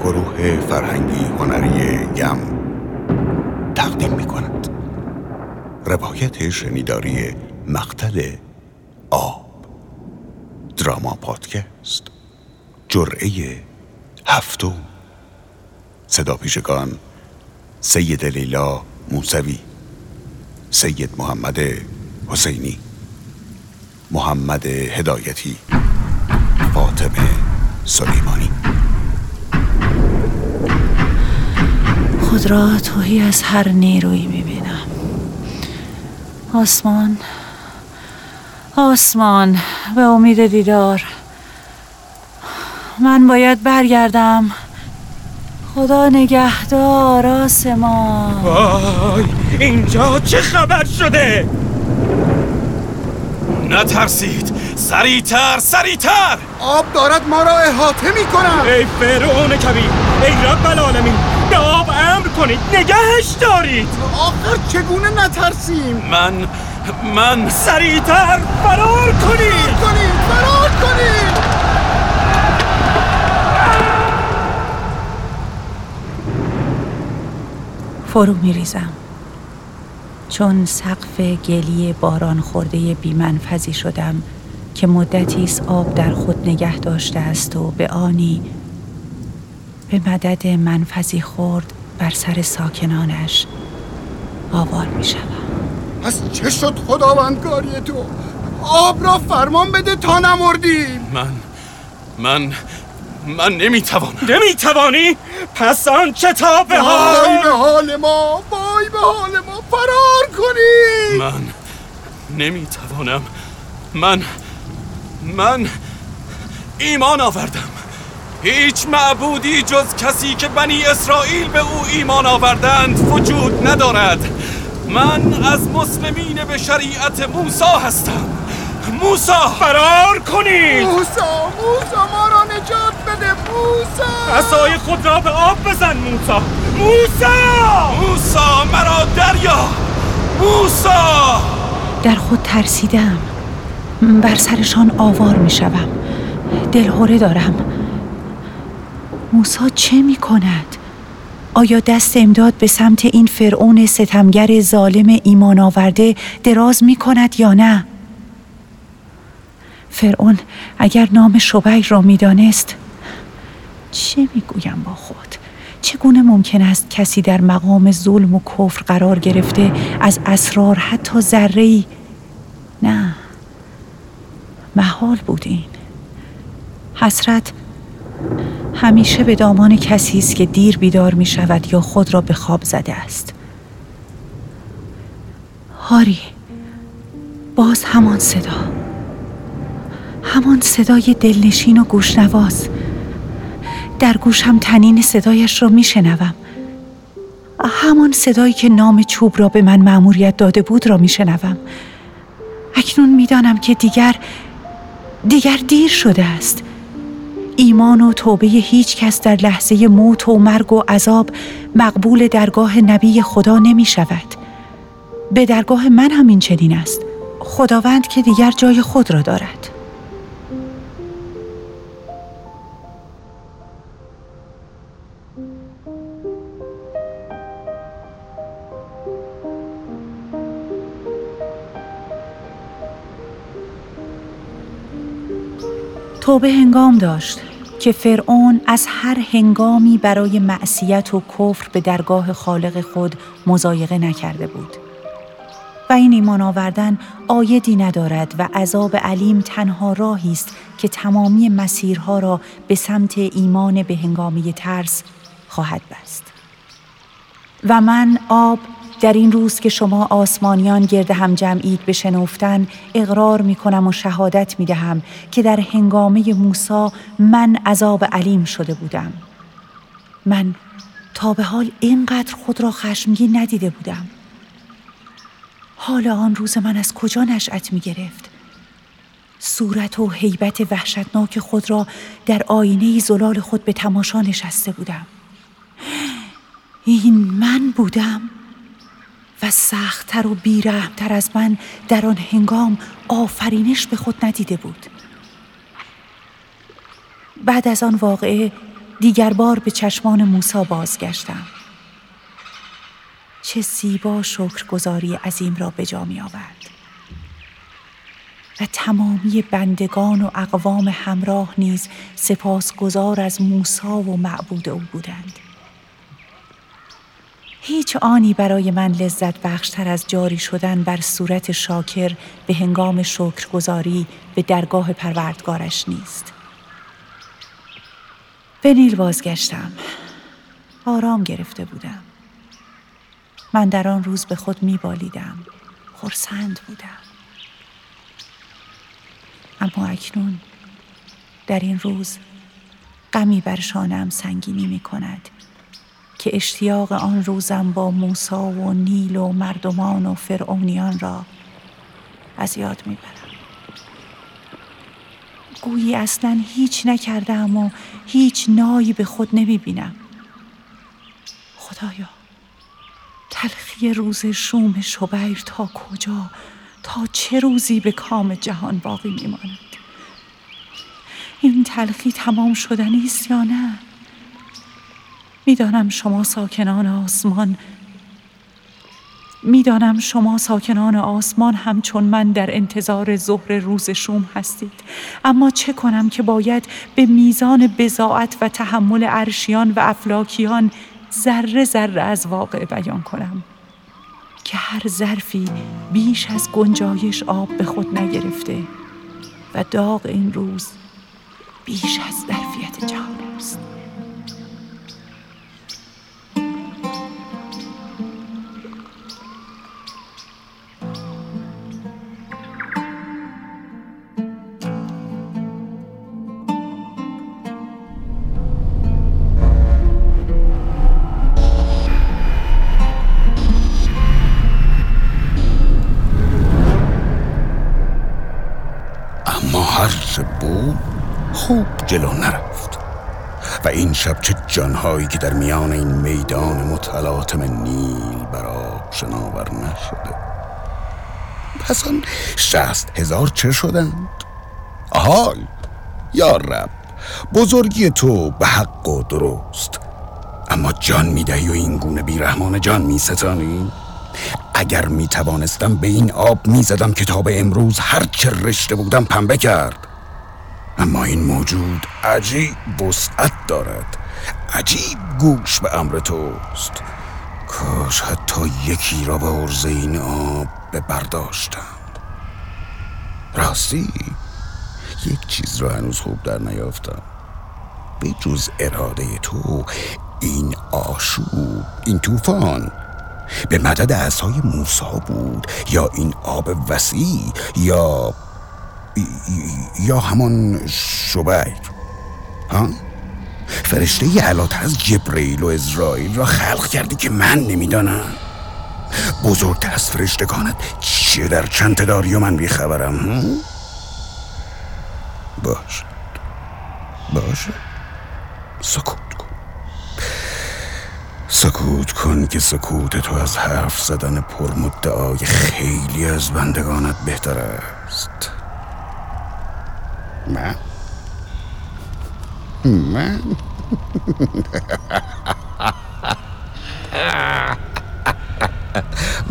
گروه فرهنگی هنری یم تقدیم می کند روایت شنیداری مقتل آب. دراما پادکست. جرعه هفتو صدا پیشگان سید لیلا موسوی سید محمد حسینی محمد هدایتی فاطمه سلیمانی. خود را توهی از هر نیرویی می‌بینم. آسمان آسمان به امید دیدار. من باید برگردم. خدا نگهدار آسمان. وای اینجا چه خبر شده؟ نترسید. سریعتر سریعتر. آب دارد ما را احاطه می کنم ای فرعون کبیر ای رب العالمین. آب امر کنید. نگهش دارید. آخر چگونه نترسیم؟ من من سریعتر فرار کنید کنید فرار کنید فرو می ریزم چون سقف گلی باران خورده بیمنفذی شدم که مدتی است آب در خود نگه داشته است و به آنی به مدد منفذی خورد بر سر ساکنانش آوار می شوم پس چه شد خداوندگاری تو؟ آب را فرمان بده تا نمردیم من من من نمی‌توانم. نمی‌توانی؟ پس آن کتاب وای به حال ما وای به حال ما. فرار کنید من نمی‌توانم. من من ایمان آوردم. هیچ معبودی جز کسی که بنی اسرائیل به او ایمان آوردند وجود ندارد. من از مسلمین به شریعت موسی هستم. موسی! فرار کنید! موسا موسا ما را نجات بده موسا عصای خود را به آب بزن موسا موسا موسا مرا دریا! موسا در خود ترسیدم. بر سرشان آوار می شوم دلهوره دارم. موسا چه می کند؟ آیا دست امداد به سمت این فرعون ستمگر ظالم ایمان آورده دراز می کند یا نه؟ فرعون اگر نام شبیر را می‌دانست چه می‌گویم با خود چگونه ممکن است کسی در مقام ظلم و کفر قرار گرفته از اسرار حتی ذره نه محال بود این حسرت همیشه به دامان کسی است که دیر بیدار می شود یا خود را به خواب زده است. هاری باز همان صدا. همان صدای دلنشین و گوشنواز. در گوشم تنین صدایش را میشنوم همان صدایی که نام چوب را به من مأموریت داده بود را میشنوم اکنون می‌دانم که دیگر دیگر دیر شده است. ایمان و توبه هیچ کس در لحظه موت و مرگ و عذاب مقبول درگاه نبی خدا نمی شود. به درگاه من هم این چنین است. خداوند که دیگر جای خود را دارد. توبه هنگام داشت. که فرعون از هر هنگامی برای معصیت و کفر به درگاه خالق خود مزایقه نکرده بود. و این ایمان آوردن آیدی ندارد و عذاب علیم تنها راهی است که تمامی مسیرها را به سمت ایمان به هنگامی ترس خواهد بست. و من آب در این روز که شما آسمانیان گرد هم جمعید به شنفتن اقرار می کنم و شهادت می دهم که در هنگامه موسا من عذاب علیم شده بودم. من تا به حال اینقدر خود را خشمگین ندیده بودم. حال آن روز من از کجا نشأت می گرفت صورت و حیبت وحشتناک خود را در آینه زلال خود به تماشا نشسته بودم. این من بودم؟ و سختتر و بیرحمتر از من در آن هنگام آفرینش به خود ندیده بود. بعد از آن واقعه دیگر بار به چشمان موسا بازگشتم. چه زیبا شکرگزاری عظیم را به جا می آورد و تمامی بندگان و اقوام همراه نیز سپاسگزار از موسا و معبود او بودند. هیچ آنی برای من لذت بخشتر از جاری شدن بر صورت شاکر به هنگام شکرگزاری به درگاه پروردگارش نیست. به نیل بازگشتم. آرام گرفته بودم. من در آن روز به خود می بالیدم. خرسند بودم. اما اکنون در این روز غمی بر شانم سنگینی می کند که اشتیاق آن روزم با موسا و نیل و مردمان و فرعونیان را از یاد می‌برم. گویی اصلا هیچ نکردم و هیچ نایی به خود نمی‌بینم. خدایا تلخی روز شوم شبیر تا کجا؟ تا چه روزی به کام جهان باقی میماند؟ این تلخی تمام شدنی است یا نه؟ می‌دانم شما ساکنان آسمان می‌دانم شما ساکنان آسمان همچون من در انتظار ظهر روز شوم هستید. اما چه کنم که باید به میزان بزاعت و تحمل عرشیان و افلاکیان ذره ذره از واقع بیان کنم. که هر ظرفی بیش از گنجایش آب به خود نگرفته و داغ این روز بیش از ظرفیت جهان. جلو نرفت و این شب چه جانهایی که در میان این میدان متلاطم نیل بر شناور نشده. پس آن شست هزار چه شدند؟ حال یا رب بزرگی تو به حق و درست. اما جان می‌دهی و این گونه بیرحمان جان میستانی؟ اگر می توانستم به این آب می زدم کتاب امروز هر چه رشته بودم پنبه کرد. اما این موجود عجیب وسعت دارد. عجیب گوش به امر توست. کاش حتی یکی را به عرض این آب ببرداشتم راستی یک چیز را هنوز خوب در نیافتم. به جز اراده تو این آشوب این طوفان به مدد اصای موسا بود یا این آب وسیع یا یا همان شبیر ها؟ فرشته علات از جبرئیل و اسرائیل را خلق کردی که من نمی‌دانم. بزرگتر از فرشتگانت چه در چند داری و من بیخبرم باش. باشه سکوت سکوت کن که سکوت تو از حرف زدن پرمدعای خیلی از بندگانت بهتر است. من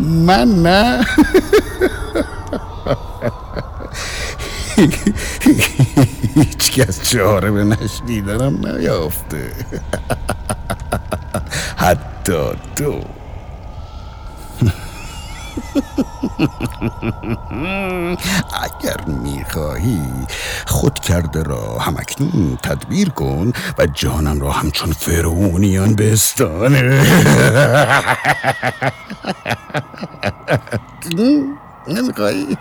من نه هیچ کس چاره به نشنیدنم نیافته حتی تو اگر می‌خواهی خود کرده را همکنون تدبیر کن و جانم را همچون فرعونیان بستانه نمی‌خواهی؟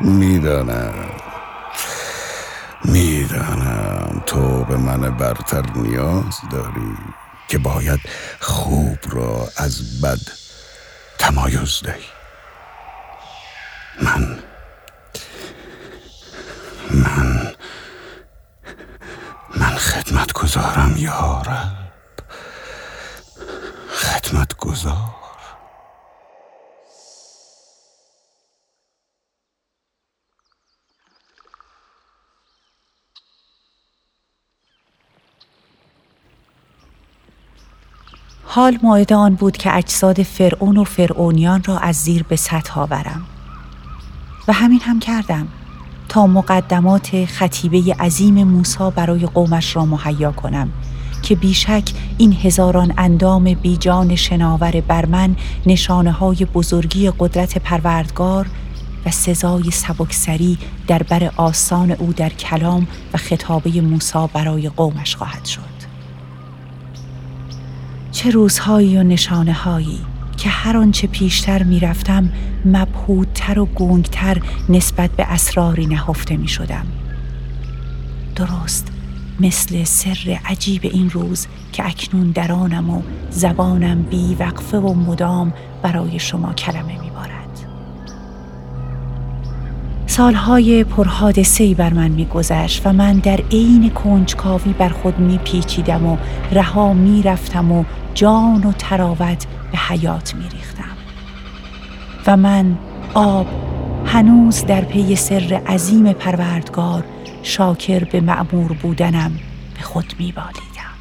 می‌دانم. می‌دانم تو به من برتر نیاز داری که باید خوب را از بد تمایز دهی. من من من خدمت گذارم یارب خدمت گذار حال موعد آن بود که اجساد فرعون و فرعونیان را از زیر به سطح آورم. و همین هم کردم تا مقدمات خطیبه عظیم موسی برای قومش را مهیا کنم که بیشک این هزاران اندام بیجان شناور بر من نشانه های بزرگی قدرت پروردگار و سزای سبکسری در بر آسان او در کلام و خطابه موسی برای قومش خواهد شد. چه روزهایی و نشانه هایی که هر آنچه پیشتر می‌رفتم مبهودتر و گونگتر نسبت به اسراری نهفته می شدم. درست مثل سر عجیب این روز که اکنون در آنم و زبانم بی وقفه و مدام برای شما کلمه می بارد. سالهای پرحادثه‌ای بر من میگذشت و من در عین کنجکاوی بر خود میپیچیدم و رها می‌رفتم و جان و تراوت به حیات میریختم. و من آب هنوز در پی سر عظیم پروردگار شاکر به معمور بودنم به خود میبالیدم.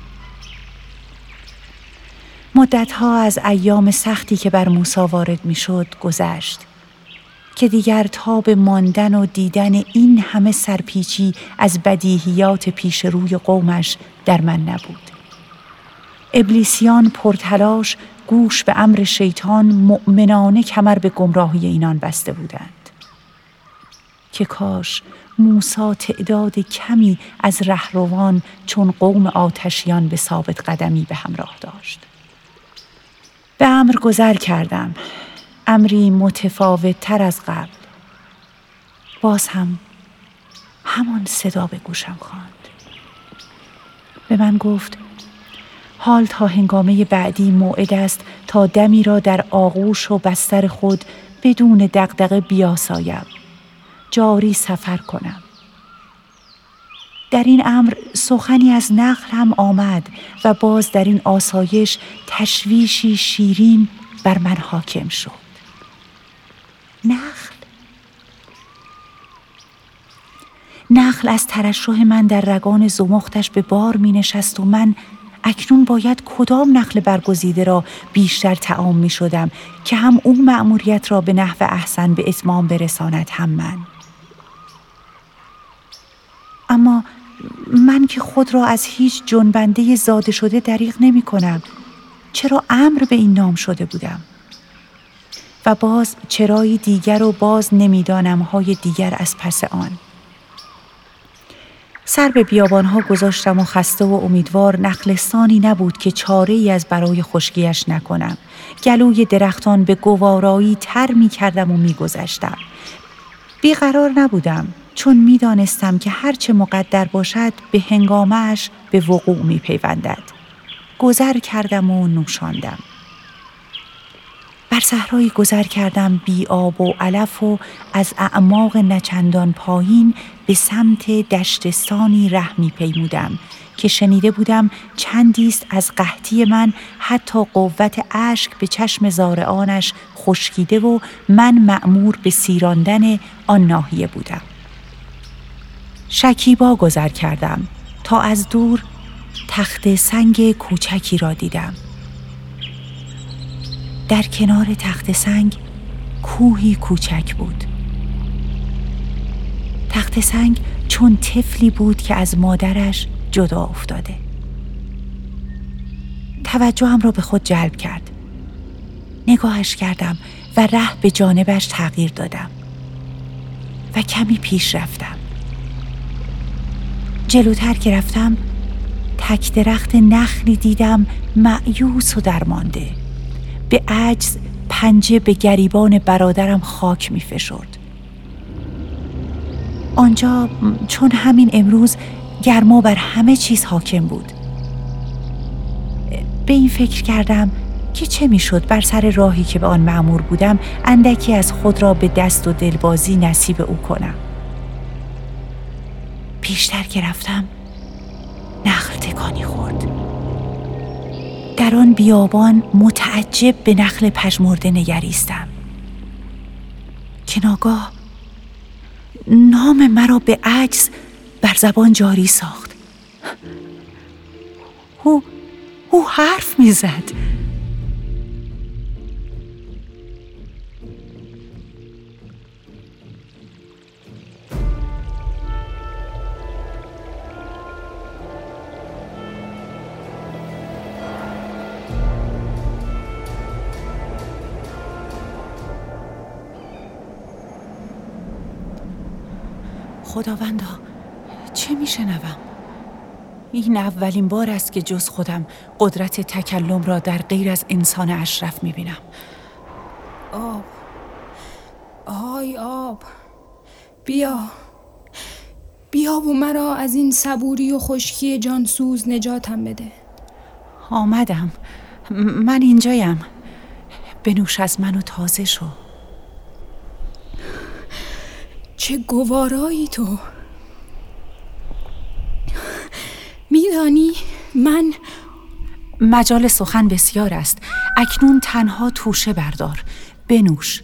مدتها از ایام سختی که بر موسا وارد می‌شد گذشت. که دیگر تاب ماندن و دیدن این همه سرپیچی از بدیهیات پیش روی قومش در من نبود. ابلیسیان پرتلاش گوش به امر شیطان مؤمنانه کمر به گمراهی اینان بسته بودند. که کاش موسا تعداد کمی از رهروان چون قوم آتشیان به ثابت قدمی به همراه داشت. به امر گذر کردم. امری متفاوت تر از قبل. باز هم همان صدا به گوشم خواند. به من گفت حال تا هنگامه بعدی موعد است تا دمی را در آغوش و بستر خود بدون دقدقه بیاسایم. جاری سفر کنم. در این امر سخنی از نقل هم آمد و باز در این آسایش تشویشی شیرین بر من حاکم شد. نخل. نخل از ترشح من در رگان زمختش به بار می نشست و من اکنون باید کدام نخل برگزیده را بیشتر تعام می شدم که هم او مأموریت را به نحو احسن به اتمام برساند هم من. اما من که خود را از هیچ جنبنده زاده شده دریغ نمی کنم چرا امر به این نام شده بودم؟ و باز چرایی دیگر و باز نمی‌دانم های دیگر از پس آن. سر به بیابانها گذاشتم و خسته و امیدوار نخلستانی نبود که چاره ای از برای خشکیش نکنم. گلوی درختان به گوارایی تر می کردم و می گذشتم بیقرار نبودم چون می دانستم که هرچه مقدر باشد به هنگامش به وقوع می پیوندد. گذر کردم و نوشاندم. بر صحرایی گذر کردم بی آب و علف و از اعماق نچندان پایین به سمت دشتستانی ره می پیمودم که شنیده بودم چندیست از قحطی من حتی قوت اشک به چشم زارعانش خشکیده و من معمور به سیراندن آن ناحیه بودم. شکیبا گذر کردم تا از دور تخت سنگ کوچکی را دیدم. در کنار تخت سنگ کوهی کوچک بود. تخت سنگ چون طفلی بود که از مادرش جدا افتاده. توجهم را به خود جلب کرد. نگاهش کردم و ره به جانبش تغییر دادم و کمی پیش رفتم. جلوتر که رفتم تک درخت نخلی دیدم معیوس و درمانده. به عجز پنجه به گریبان برادرم خاک می فشرد. آنجا چون همین امروز گرما بر همه چیز حاکم بود. به این فکر کردم که چه می‌شد بر سر راهی که به آن معمور بودم اندکی از خود را به دست و دلبازی نصیب او کنم. بیشتر که رفتم نخل تکانی خورد. در آن بیابان متعجب به نخل پژمرده نگریستم. که ناگاه نام مرا به عجز بر زبان جاری ساخت. او او حرف می‌زد. خداوندا چه میشنوم؟ این اولین بار است که جز خودم قدرت تکلم را در غیر از انسان اشرف می‌بینم. آب. آی آب. بیا. بیا و مرا از این صبوری و خشکی جانسوز نجاتم بده. آمدم. من اینجایم. بنوش از منو تازه شو. چه گوارایی تو. میدانی من مجال سخن بسیار است. اکنون تنها توشه بردار. بنوش.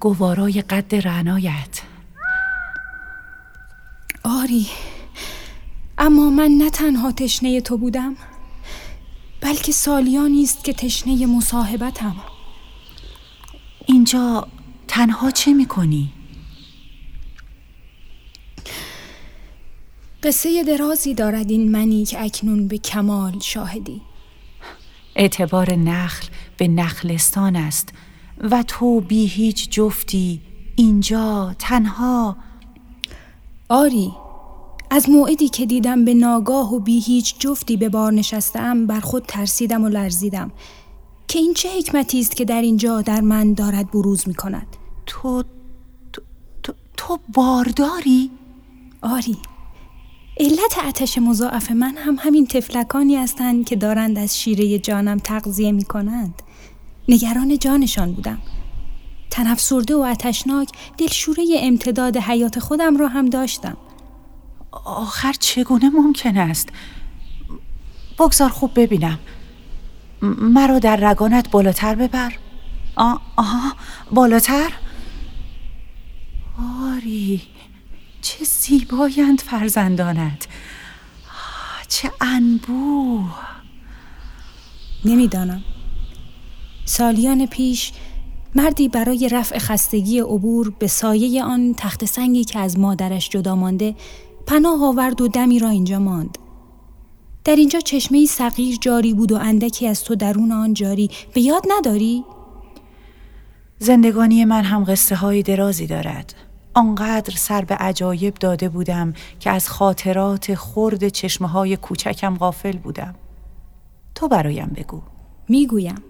گوارای قد رعنایت. آری. اما من نه تنها تشنه تو بودم بلکه سالیانی است که تشنه مصاحبتم. اینجا تنها چه می‌کنی؟ قصه درازی دارد این منی که اکنون به کمال شاهدی. اعتبار نخل به نخلستان است و تو بی هیچ جفتی اینجا تنها. آری از موعدی که دیدم به ناگاه و بی هیچ جفتی به بار نشستم بر خود ترسیدم و لرزیدم که این چه حکمتی است که در اینجا در من دارد بروز می کند؟ تو تو, تو, تو بارداری؟ آری. علت آتش مضاعف من هم همین تفلکانی هستند که دارند از شیره جانم تغذیه می کنند نگران جانشان بودم. تنفسرده و اتشناک دلشوره امتداد حیات خودم را هم داشتم. آخر چگونه ممکن است؟ بگذار خوب ببینم. مرا در رگانت بالاتر ببر. آه بالاتر؟ آری. چه زیبایند فرزندانت. چه انبوه. نمی‌دانم. سالیان پیش مردی برای رفع خستگی عبور به سایه آن تخت سنگی که از مادرش جدا مانده پناه آورد و دمی را اینجا ماند. در اینجا چشمه صغیر جاری بود و اندکی از تو درون آن جاری. به یاد نداری؟ زندگانی من هم قصه های درازی دارد. آنقدر سر به عجایب داده بودم که از خاطرات خرد چشمه های کوچکم غافل بودم. تو برایم بگو. می‌گویم.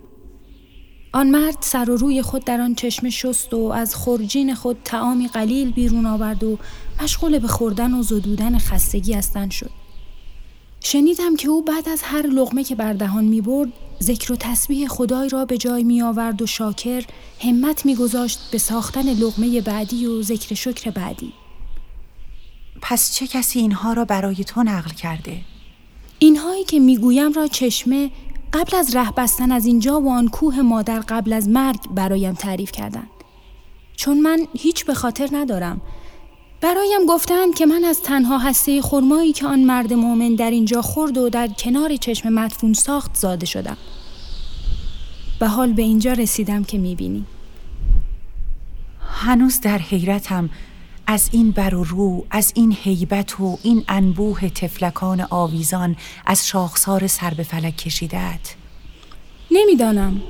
آن مرد سر و روی خود در آن چشمه شست و از خورجین خود تعامی قلیل بیرون آورد و مشغول به خوردن و زدودن خستگی هستن شد. شنیدم که او بعد از هر لغمه که بر دهان می برد ذکر و تسبیح خدای را به جای می آورد و شاکر همت می گذاشت به ساختن لغمه بعدی و ذکر شکر بعدی. پس چه کسی اینها را برای تو نقل کرده؟ اینهایی که می‌گویم را چشمه قبل از ره بستن از اینجا و آن کوه مادر قبل از مرگ برایم تعریف کردند. چون من هیچ به خاطر ندارم. برایم گفتند که من از تنها هسته خرمایی که آن مرد مؤمن در اینجا خورد و در کنار چشم مدفون ساخت زاده شدم. به حال به اینجا رسیدم که می‌بینی. هنوز در حیرتم از این بر و رو از این هیبت و این انبوه تفلکان آویزان از شاخسار سر به فلک کشیدت نمی‌دانم.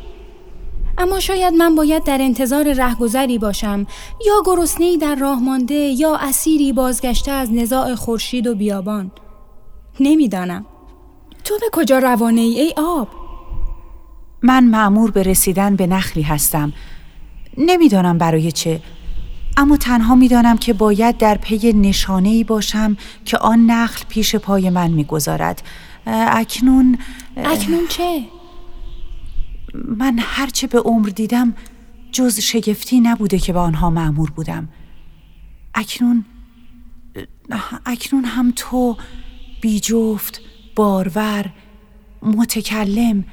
اما شاید من باید در انتظار رهگذری باشم. یا گرسنهای در راه مانده یا اسیری بازگشته از نزاع خورشید و بیابان. نمی‌دانم. تو به کجا روانه ای ای آب؟ من معمور به رسیدن به نخلی هستم. نمی‌دانم برای چه. اما تنها می‌دانم که باید در پی نشانه ای باشم که آن نخل پیش پای من می‌گذارد. اکنون اکنون چه؟ من هرچه به عمر دیدم جز شگفتی نبوده که به آنها معمور بودم اکنون اکنون هم تو بی جفت بارور متکلم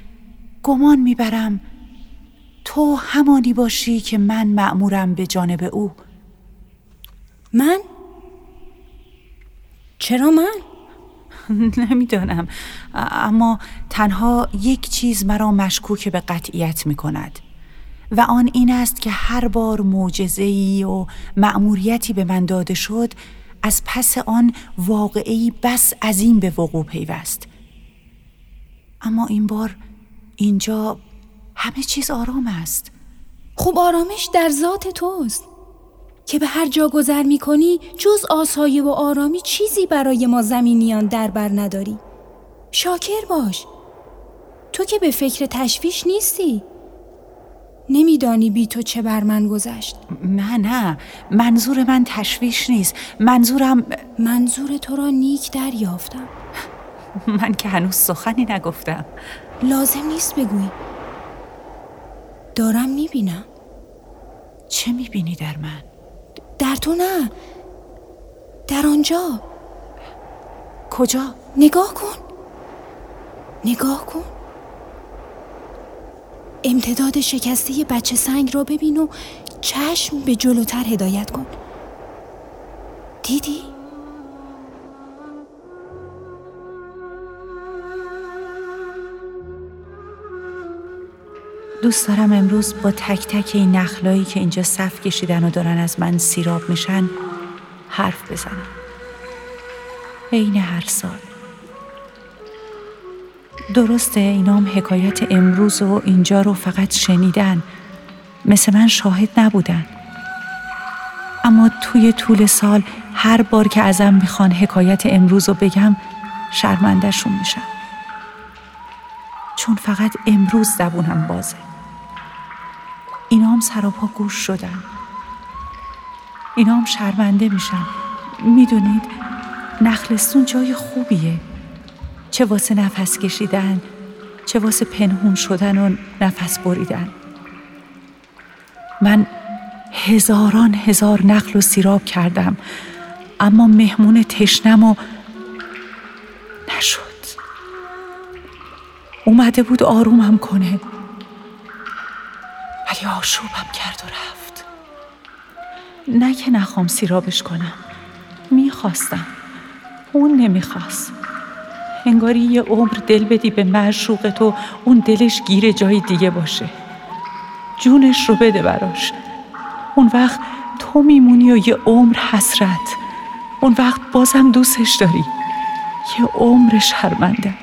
گمان می‌برم تو همانی باشی که من معمورم به جانب او من؟ چرا من؟ نمی‌دانم اما تنها یک چیز مرا مشکوک به قطعیت می کند و آن این است که هر بار معجزه‌ای و مأموریتی به من داده شد از پس آن واقعی بس عظیم به وقوع پیوست. اما این بار اینجا همه چیز آرام است. خوب آرامش در ذات توست. که به هر جا گذر می کنی جز آسایه و آرامی چیزی برای ما زمینیان در بر نداری. شاکر باش. تو که به فکر تشویش نیستی. نمیدانی بی تو چه بر من گذشت. نه نه. منظور من تشویش نیست. منظورم منظور تو را نیک دریافتم. من که هنوز سخنی نگفتم. لازم نیست بگویی. دارم می‌بینم. چه می‌بینی در من؟ در تو نه. در آنجا. کجا؟ نگاه کن. نگاه کن. امتداد شکسته بچه سنگ را ببین و چشم به جلوتر هدایت کن. دیدی؟ دوست دارم امروز با تک تک این نخلایی که اینجا صف کشیدن و دارن از من سیراب میشن حرف بزنم. عین هر سال. درسته اینام حکایت امروز و اینجا رو فقط شنیدن. مثل من شاهد نبودن. اما توی طول سال هر بار که ازم می‌خوان حکایت امروز رو بگم شرمندهشون میشم. چون فقط امروز زبونم بازه. اینام سراپا گوش شدن. اینام شرمنده میشن می‌دونید نخلستون جای خوبیه. چه واسه نفس کشیدن چه واسه پنهون شدن و نفس بریدن. من هزاران هزار نخل و سیراب کردم اما مهمون تشنم و نشد. اومده بود آرومم کنه. آشوبم کرد و رفت. نه که نخوام سیرابش کنم. می‌خواستم. اون نمی‌خواست. انگاری یه عمر دل بدی به معشوق تو اون دلش گیر جای دیگه باشه. جونش رو بده براش. اون وقت تو میمونی و یه عمر حسرت. اون وقت بازم دوستش داری. یه عمر شرمنده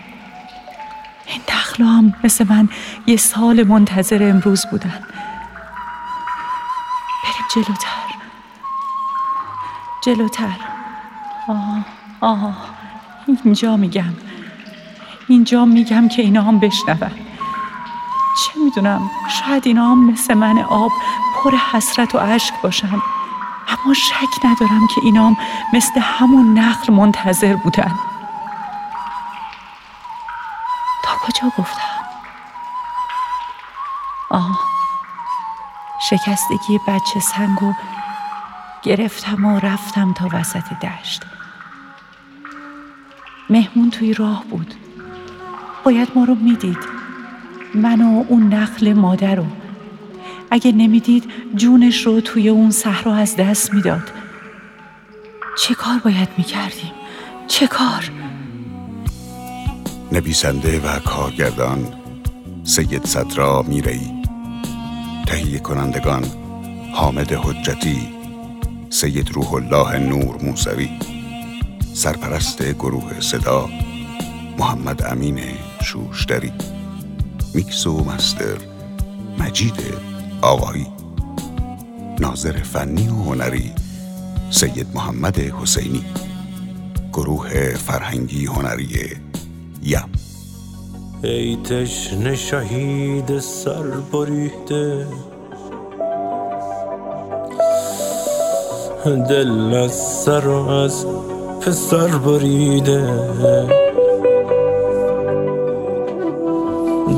این نخلا هم مثل من یه سال منتظر امروز بودن. جلوتر. جلوتر. آه آه. اینجا میگم. اینجا میگم که اینا هم بشنون. چه می‌دونم شاید اینا هم مثل من آب پر حسرت و عشق باشن. اما شک ندارم که اینا هم مثل همون نخل منتظر بودن. تا کجا گفتم شکستگی بچه سنگو گرفتم و رفتم تا وسط دشت. مهمون توی راه بود. باید ما رو می‌دید. من و اون نخل مادر رو. اگه نمی‌دید جونش رو توی اون صحرا از دست می‌داد. چه کار باید می‌کردیم؟ چه کار؟ نویسنده و کارگردان سید صدرا میرئی تهیه کنندگان حامد حجتی سید روح الله نور موسوی سرپرست گروه صدا محمد امین شوشتری میکس و مستر مجید آقایی ناظر فنی و هنری سید محمد حسینی گروه فرهنگی هنری یم. ای تشن شهید سر بریده دل از سر و از پسر بریده.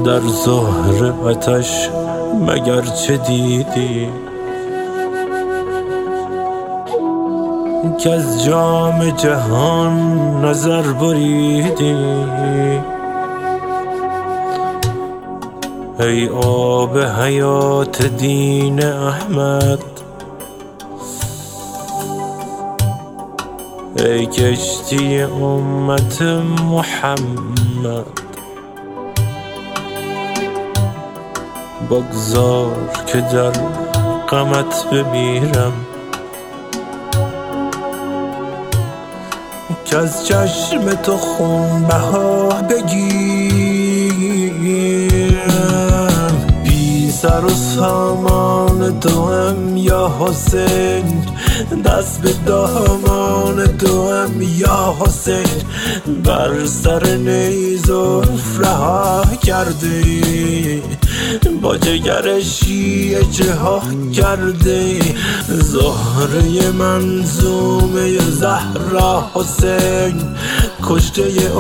در ظهر آتش مگر چه دیدی؟ که از جام جهان نظر بریدی. ای آب حیات دین احمد. ای کشتی امت محمد. بگذار که در قمت بمیرم. که از چشم تو خون بها بگیرم سر و سامان دوم یا حسین؟ دست به دامان دوم یا حسین؟ بر سر نیز و رها کرده با جگر شیعه جها کرده زهره منظومه زهرا حسین کشته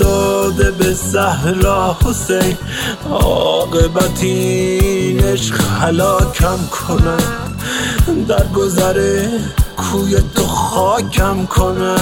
افتاده به صحرا حسین. عاقبت این عشق هلاکم کنم در گذره کوی تو خاکم کنم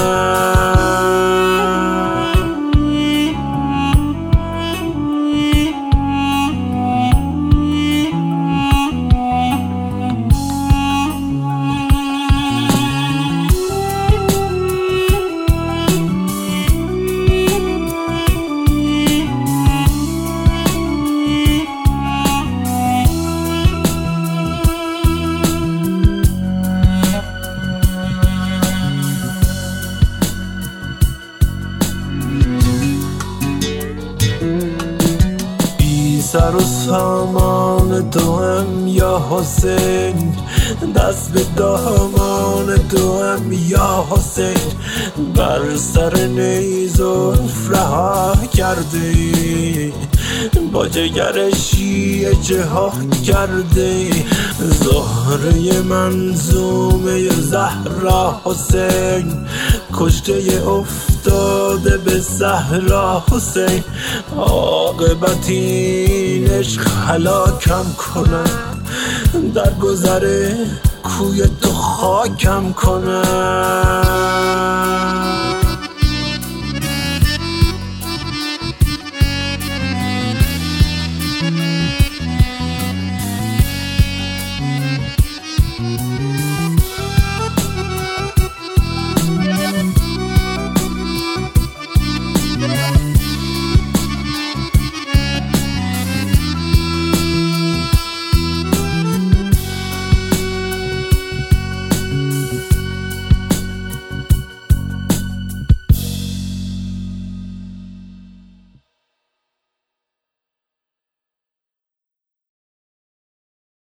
حسین دست به دامان دوم یا حسین بر سر نیز و رها کرده با جگر شیعه جها کرده زهره منظومه زهرا حسین کشته افتاده به صحرا حسین. عاقبت این عشق هلاکم کنم. در گذره کوی تو خاکم کنم.